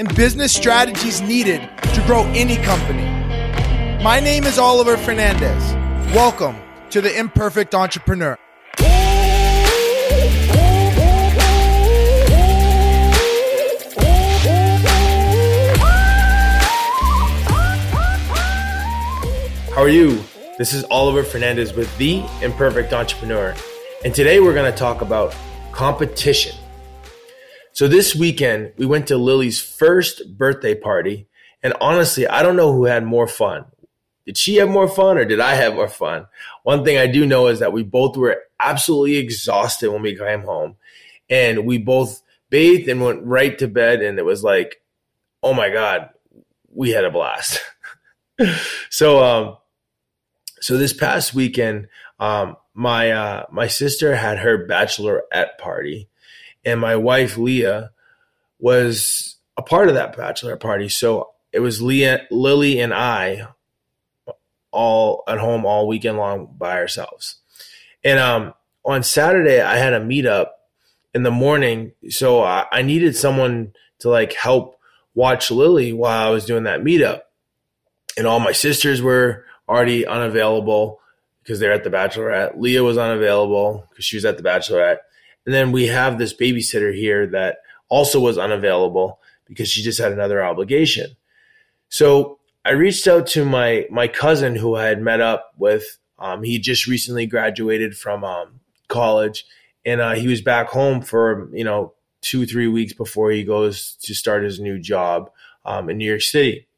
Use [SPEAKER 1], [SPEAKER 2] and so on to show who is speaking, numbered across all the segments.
[SPEAKER 1] and business strategies needed to grow any company. My name is Oliver Fernandez. Welcome to the Imperfect Entrepreneur.
[SPEAKER 2] How are you? This is Oliver Fernandez with The Imperfect Entrepreneur. And today we're going to talk about competition. So this weekend, we went to Lily's first birthday party. And honestly, I don't know who had more fun. Did she have more fun or did I have more fun? One thing I do know is that we both were absolutely exhausted when we came home. And we both bathed and went right to bed. And it was like, oh my God, we had a blast. so, um, so this past weekend, um, my uh, my sister had her bachelorette party, and my wife Leah was a part of that bachelor party. So it was Leah, Lily, and I all at home all weekend long by ourselves. And um, on Saturday, I had a meetup in the morning, so I, I needed someone to like help watch Lily while I was doing that meetup. And all my sisters were already unavailable because they're at the bachelorette. Leah was unavailable because she was at the bachelorette. And then we have this babysitter here that also was unavailable because she just had another obligation. So I reached out to my my cousin who I had met up with. Um, he just recently graduated from um, college, and uh, he was back home for you know two three weeks before he goes to start his new job um, in New York City.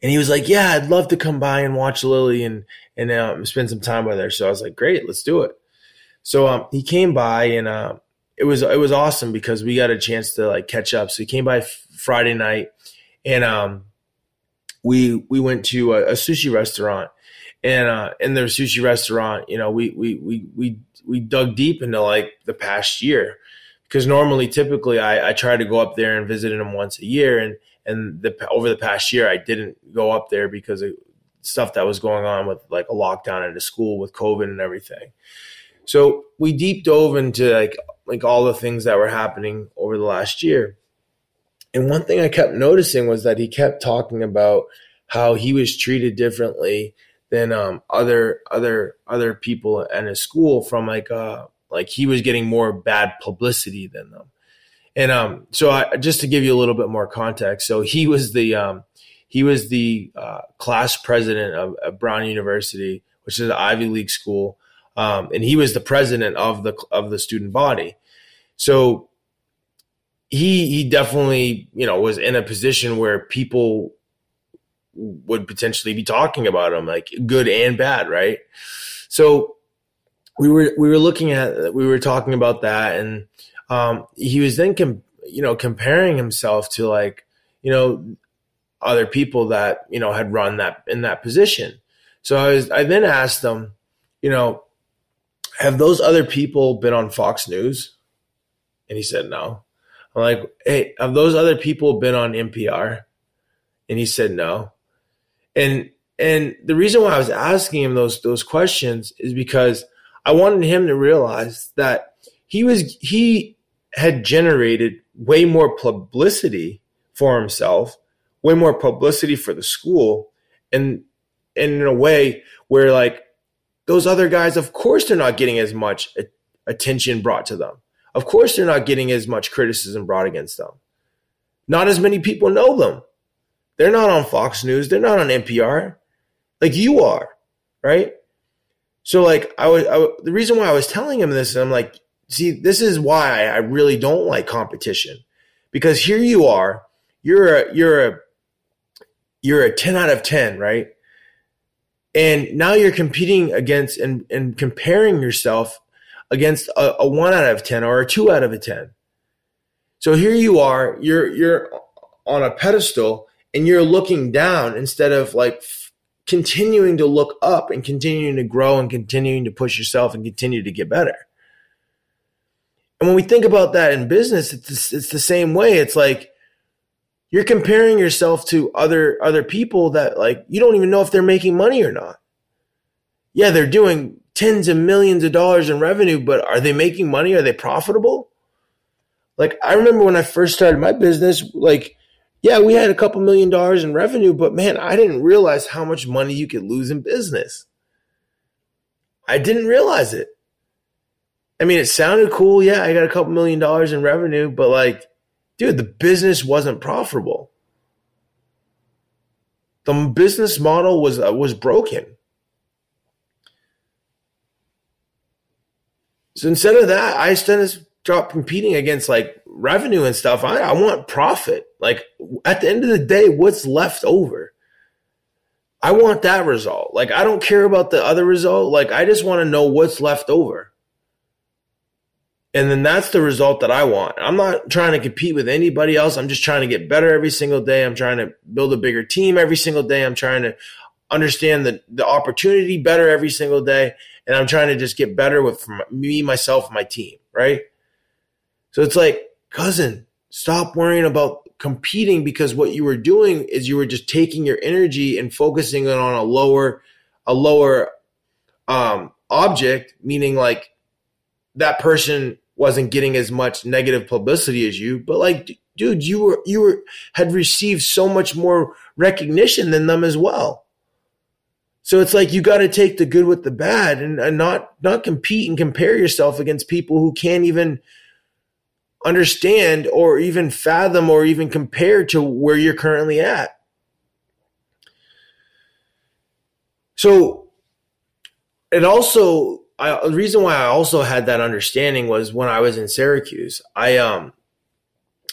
[SPEAKER 2] And he was like, "Yeah, I'd love to come by and watch Lily and and um, spend some time with her." So I was like, "Great, let's do it." So um, he came by and uh, it was it was awesome because we got a chance to like catch up. So he came by f- Friday night and um, we we went to a, a sushi restaurant and uh, in the sushi restaurant, you know, we we we we we dug deep into like the past year because normally, typically, I, I try to go up there and visit them once a year, and and the over the past year, I didn't go up there because of stuff that was going on with like a lockdown at a school with COVID and everything. So we deep dove into like like all the things that were happening over the last year. And one thing I kept noticing was that he kept talking about how he was treated differently than um, other other other people in his school from like uh like he was getting more bad publicity than them. And um so I just to give you a little bit more context, so he was the um he was the uh, class president of, of Brown University, which is an Ivy League school um, and he was the president of the of the student body. So he he definitely you know was in a position where people would potentially be talking about him, like good and bad, right? So we were we were looking at we were talking about that, and um, he was then com- you know comparing himself to like you know other people that you know had run that in that position. So I was I then asked them, you know, have those other people been on Fox News? And he said, no. I'm like, hey, have those other people been on NPR? And he said, no. And and the reason why I was asking him those those questions is because I wanted him to realize that he was he had generated way more publicity for himself, way more publicity for the school, and, and in a way where like those other guys, of course, they're not getting as much attention brought to them. Of course, they're not getting as much criticism brought against them. Not as many people know them. They're not on Fox News. They're not on NPR, like you are, right? So, like, I was I, the reason why I was telling him this, and I'm like, see, this is why I really don't like competition, because here you are, you're a you're a you're a ten out of ten, right? And now you're competing against and, and comparing yourself against a, a one out of 10 or a two out of a 10. So here you are, you're, you're on a pedestal and you're looking down instead of like f- continuing to look up and continuing to grow and continuing to push yourself and continue to get better. And when we think about that in business, it's it's the same way. It's like you're comparing yourself to other other people that like you don't even know if they're making money or not. Yeah, they're doing tens of millions of dollars in revenue, but are they making money? Are they profitable? Like I remember when I first started my business, like yeah, we had a couple million dollars in revenue, but man, I didn't realize how much money you could lose in business. I didn't realize it. I mean, it sounded cool. Yeah, I got a couple million dollars in revenue, but like, dude, the business wasn't profitable. The business model was uh, was broken. So instead of that, I instead of stop competing against like revenue and stuff. I, I want profit. Like at the end of the day, what's left over? I want that result. Like I don't care about the other result. Like I just want to know what's left over. And then that's the result that I want. I'm not trying to compete with anybody else. I'm just trying to get better every single day. I'm trying to build a bigger team every single day. I'm trying to understand the, the opportunity better every single day. And I'm trying to just get better with me, myself, my team, right? So it's like, cousin, stop worrying about competing because what you were doing is you were just taking your energy and focusing it on a lower, a lower um, object, meaning like that person wasn't getting as much negative publicity as you, but like, dude, you were you were had received so much more recognition than them as well. So it's like you got to take the good with the bad and, and not not compete and compare yourself against people who can't even understand or even fathom or even compare to where you're currently at. So it also I, the reason why I also had that understanding was when I was in Syracuse. I um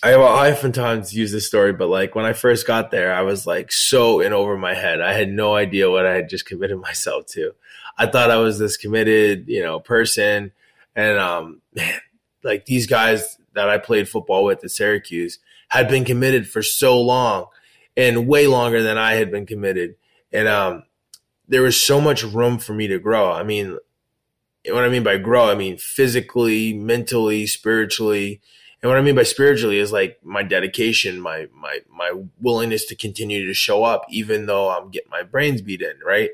[SPEAKER 2] I, I oftentimes use this story, but like when I first got there, I was like so in over my head. I had no idea what I had just committed myself to. I thought I was this committed, you know, person, and um, man, like these guys that I played football with at Syracuse had been committed for so long and way longer than I had been committed. And um, there was so much room for me to grow. I mean, what I mean by grow, I mean physically, mentally, spiritually. And what I mean by spiritually is like my dedication, my my my willingness to continue to show up, even though I'm getting my brains beat in, right?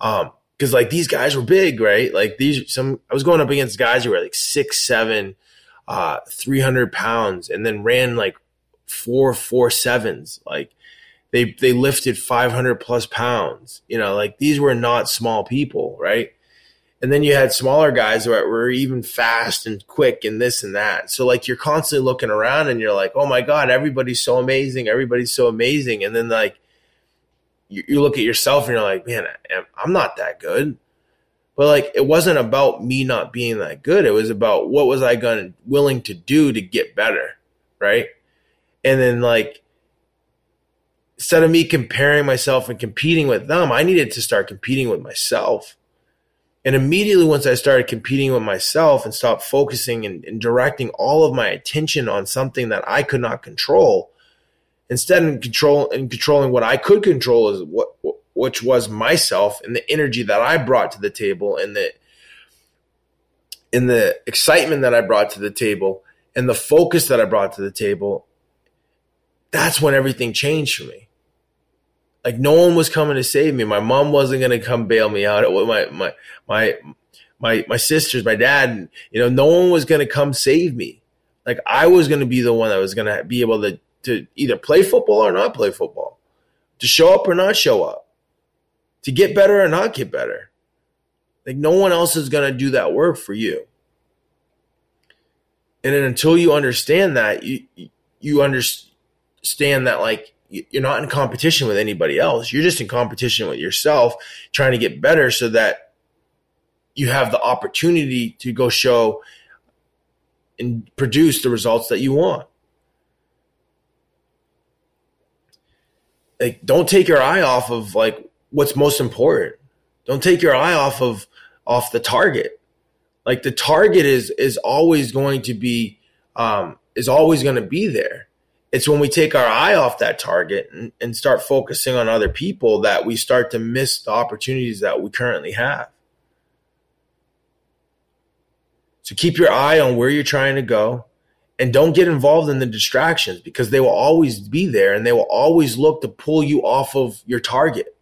[SPEAKER 2] Um, because like these guys were big, right? Like these some I was going up against guys who were like six, seven, uh, 300 pounds and then ran like four, four sevens. Like they, they lifted 500 plus pounds, you know, like these were not small people. Right. And then you had smaller guys that were even fast and quick and this and that. So like you're constantly looking around and you're like, oh my God, everybody's so amazing. Everybody's so amazing. And then like you, you look at yourself and you're like, man, I'm not that good. But like it wasn't about me not being that good. It was about what was I going willing to do to get better, right? And then like instead of me comparing myself and competing with them, I needed to start competing with myself. And immediately once I started competing with myself and stopped focusing and, and, directing all of my attention on something that I could not control, instead of control and controlling what I could control is what, which was myself and the energy that I brought to the table and the in the excitement that I brought to the table and the focus that I brought to the table, that's when everything changed for me. Like no one was coming to save me. My mom wasn't going to come bail me out. My my my my my sisters, my dad, you know, no one was going to come save me. Like I was going to be the one that was going to be able to to either play football or not play football, to show up or not show up to get better or not get better. Like no one else is going to do that work for you. And until you understand that, you you understand that like you're not in competition with anybody else. You're just in competition with yourself, trying to get better so that you have the opportunity to go show and produce the results that you want. Like don't take your eye off of like what's most important. Don't take your eye off of off the target. Like the target is is always going to be um, is always going to be there. It's when we take our eye off that target and, and start focusing on other people that we start to miss the opportunities that we currently have. So keep your eye on where you're trying to go and don't get involved in the distractions because they will always be there and they will always look to pull you off of your target.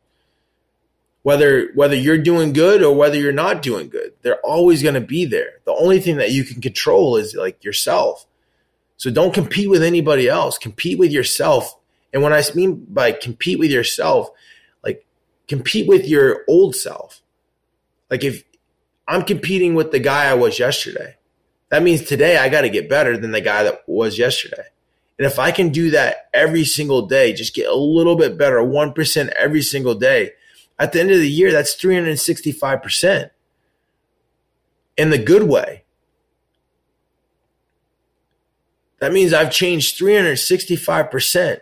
[SPEAKER 2] Whether whether you're doing good or whether you're not doing good, they're always going to be there. The only thing that you can control is like yourself so don't compete with anybody else. Compete with yourself. And when I mean by compete with yourself, like compete with your old self. Like if I'm competing with the guy I was yesterday, that means today I got to get better than the guy that was yesterday. And if I can do that every single day, just get a little bit better, 1% every single day, at the end of the year, that's 365% in the good way. That means I've changed 365%.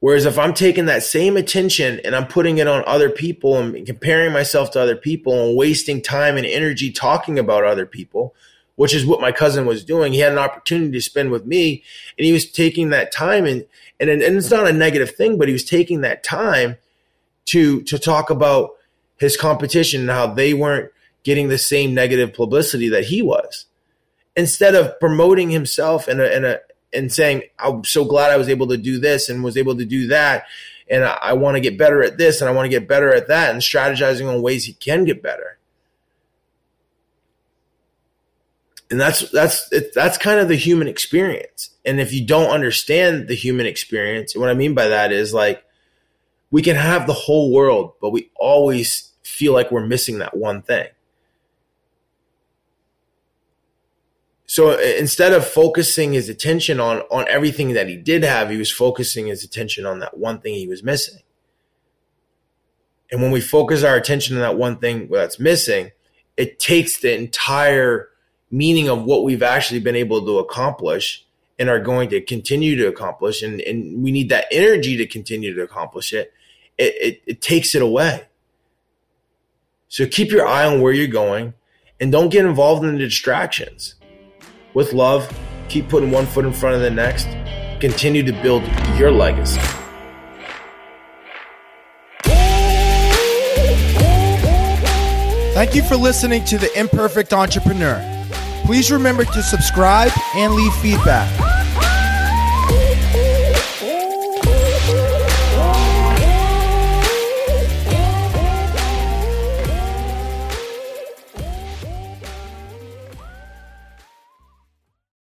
[SPEAKER 2] Whereas if I'm taking that same attention and I'm putting it on other people and comparing myself to other people and wasting time and energy talking about other people, which is what my cousin was doing, he had an opportunity to spend with me and he was taking that time and, and, and it's not a negative thing, but he was taking that time to, to talk about his competition and how they weren't getting the same negative publicity that he was instead of promoting himself and a, and a, and saying, I'm so glad I was able to do this and was able to do that. And I, I want to get better at this and I want to get better at that and strategizing on ways he can get better. And that's, that's, it, that's kind of the human experience. And if you don't understand the human experience, what I mean by that is like, we can have the whole world, but we always feel like we're missing that one thing. So uh, instead of focusing his attention on on everything that he did have, he was focusing his attention on that one thing he was missing. And when we focus our attention on that one thing that's missing, it takes the entire meaning of what we've actually been able to accomplish and are going to continue to accomplish. And, and we need that energy to continue to accomplish it. It, it, it takes it away. So keep your eye on where you're going and don't get involved in the distractions with love, keep putting one foot in front of the next. Continue to build your legacy.
[SPEAKER 1] Thank you for listening to The Imperfect Entrepreneur. Please remember to subscribe and leave feedback.